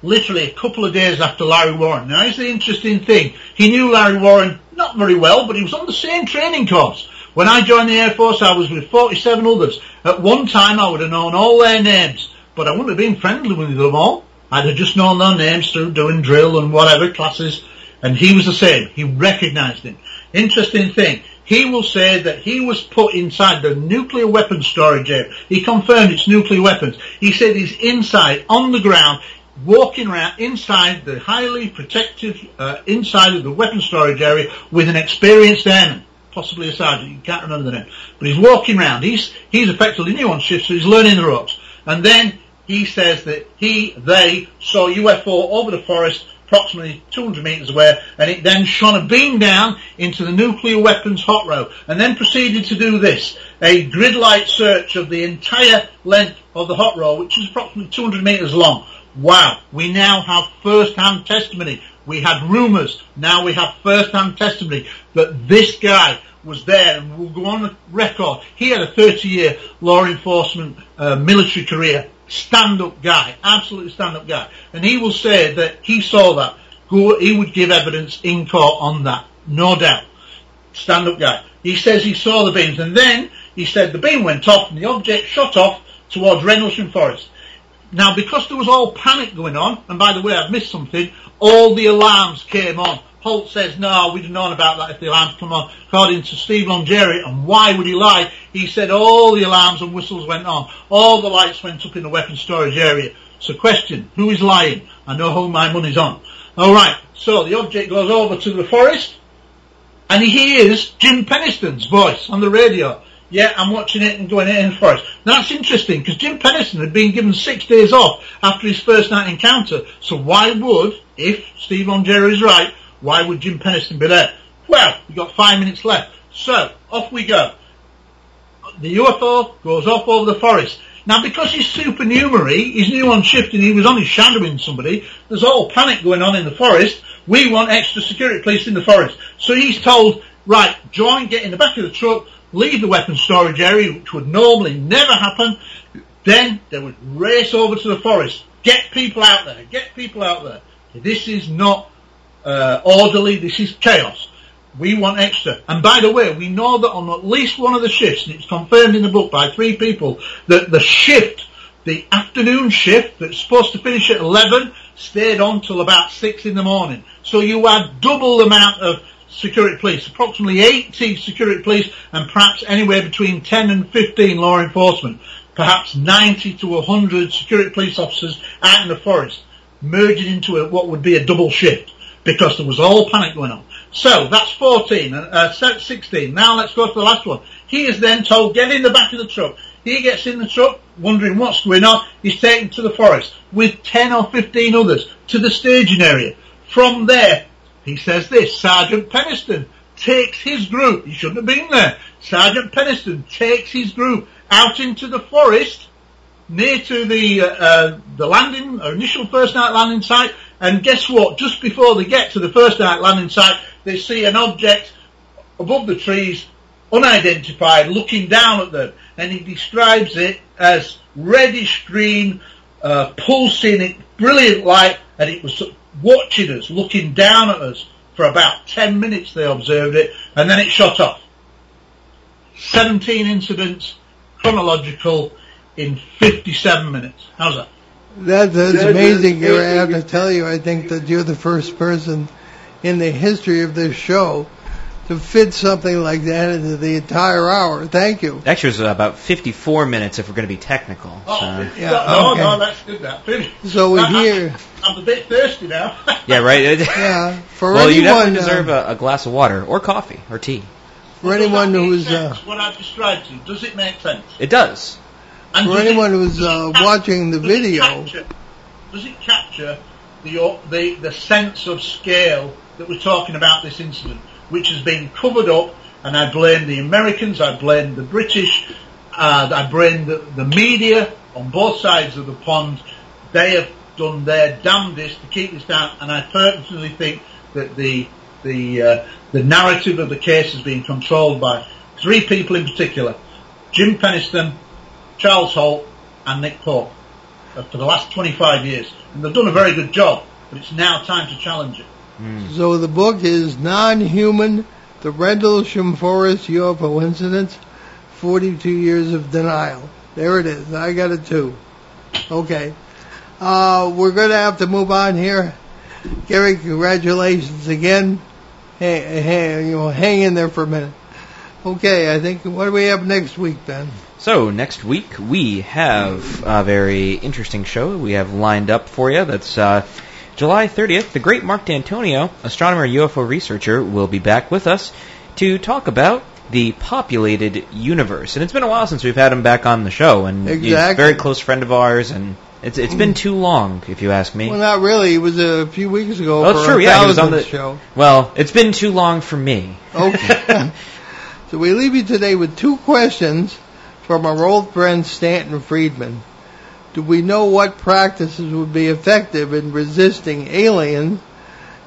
literally a couple of days after Larry Warren. Now, here's the interesting thing. He knew Larry Warren not very well, but he was on the same training course. When I joined the Air Force, I was with 47 others. At one time, I would have known all their names, but I wouldn't have been friendly with them all. I'd have just known their names through doing drill and whatever classes, and he was the same. He recognized him. Interesting thing, he will say that he was put inside the nuclear weapons storage area. He confirmed it's nuclear weapons. He said he's inside, on the ground, walking around inside the highly protected, uh, inside of the weapons storage area with an experienced airman, possibly a sergeant, you can't remember the name. But he's walking around, he's, he's effectively new on shift, so he's learning the ropes. And then he says that he, they saw UFO over the forest approximately 200 metres away, and it then shone a beam down into the nuclear weapons hot row, and then proceeded to do this, a grid light search of the entire length of the hot row, which is approximately 200 metres long. Wow, we now have first-hand testimony. We had rumours, now we have first-hand testimony that this guy was there and will go on record. He had a 30-year law enforcement uh, military career stand-up guy, absolutely stand-up guy. And he will say that he saw that. he would give evidence in court on that, no doubt. Stand-up guy. He says he saw the beams, and then he said the beam went off and the object shot off towards Rendlesham Forest. Now, because there was all panic going on, and by the way, I've missed something, all the alarms came on. Halt says, no, we'd have known about that if the alarms come on. According to Steve Longero, and why would he lie? He said all the alarms and whistles went on. All the lights went up in the weapons storage area. So question, who is lying? I know who my money's on. Alright, so the object goes over to the forest, and he hears Jim Penniston's voice on the radio. Yeah, I'm watching it and going in the forest. Now That's interesting because Jim Penniston had been given six days off after his first night encounter. So why would, if Steve Longero is right, why would Jim Penniston be there? Well, we've got five minutes left. So, off we go. The UFO goes off over the forest. Now, because he's supernumerary, he's new on shift and he was only shadowing somebody, there's all panic going on in the forest. We want extra security police in the forest. So he's told, right, join, get in the back of the truck, leave the weapons storage area, which would normally never happen. Then they would race over to the forest. Get people out there. Get people out there. This is not uh, orderly. This is chaos. We want extra. And by the way, we know that on at least one of the shifts, and it's confirmed in the book by three people, that the shift, the afternoon shift that's supposed to finish at 11, stayed on till about 6 in the morning. So you had double the amount of security police, approximately 80 security police, and perhaps anywhere between 10 and 15 law enforcement. Perhaps 90 to 100 security police officers out in the forest, merging into a, what would be a double shift because there was all panic going on. So that's 14, uh, 16. Now let's go to the last one. He is then told, get in the back of the truck. He gets in the truck, wondering what's going on. He's taken to the forest with 10 or 15 others to the staging area. From there, he says this, Sergeant Penniston takes his group, he shouldn't have been there, Sergeant Penniston takes his group out into the forest near to the, uh, uh, the landing, initial first night landing site and guess what? Just before they get to the first night landing site, they see an object above the trees, unidentified, looking down at them. And he describes it as reddish green, uh, pulsing, brilliant light, and it was watching us, looking down at us for about 10 minutes they observed it, and then it shot off. 17 incidents, chronological, in 57 minutes. How's that? That, that's amazing. I have to tell you, I think that you're the first person in the history of this show to fit something like that into the entire hour. Thank you. Actually, it was about 54 minutes if we're going to be technical. Oh, so. yeah, no, okay. no, that's good. That finish. So we hear. I'm a bit thirsty now. yeah, right. yeah. For well, anyone, you definitely deserve uh, a, a, glass of water or coffee or tea. For anyone who's uh, what I've described to you, does it make sense? It does. And For anyone it, who's uh, watching the does video, it capture, does it capture the, the the sense of scale that we're talking about this incident, which has been covered up? And I blame the Americans, I blame the British, uh, I blame the, the media on both sides of the pond. They have done their damnedest to keep this down, and I personally think that the the uh, the narrative of the case has been controlled by three people in particular: Jim Penniston, Charles Halt and Nick Pope. uh, for the last 25 years. And they've done a very good job, but it's now time to challenge it. So the book is Non-Human, The Rendlesham Forest UFO Incidents, 42 Years of Denial. There it is. I got it too. Okay. Uh, we're going to have to move on here. Gary, congratulations again. Hey, hey, you know, hang in there for a minute. Okay, I think, what do we have next week, Ben? So next week we have a very interesting show we have lined up for you. That's uh, July 30th. The great Mark D'Antonio, astronomer and UFO researcher, will be back with us to talk about the populated universe. And it's been a while since we've had him back on the show, and he's a very close friend of ours. And it's it's been too long, if you ask me. Well, not really. It was a few weeks ago Oh, for true. Yeah, he was on the show. Well, it's been too long for me. Okay. so we leave you today with two questions from our old friend Stanton Friedman. Do we know what practices would be effective in resisting aliens?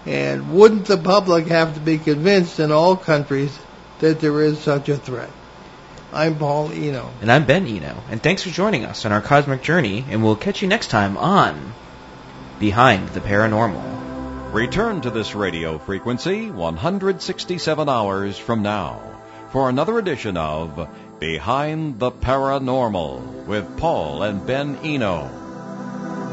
And wouldn't the public have to be convinced in all countries that there is such a threat? I'm Paul Eno. And I'm Ben Eno, and thanks for joining us on our cosmic journey. And we'll catch you next time on Behind the Paranormal. Return to this radio frequency 167 hours from now for another edition of Behind the Paranormal with Paul and Ben Eno.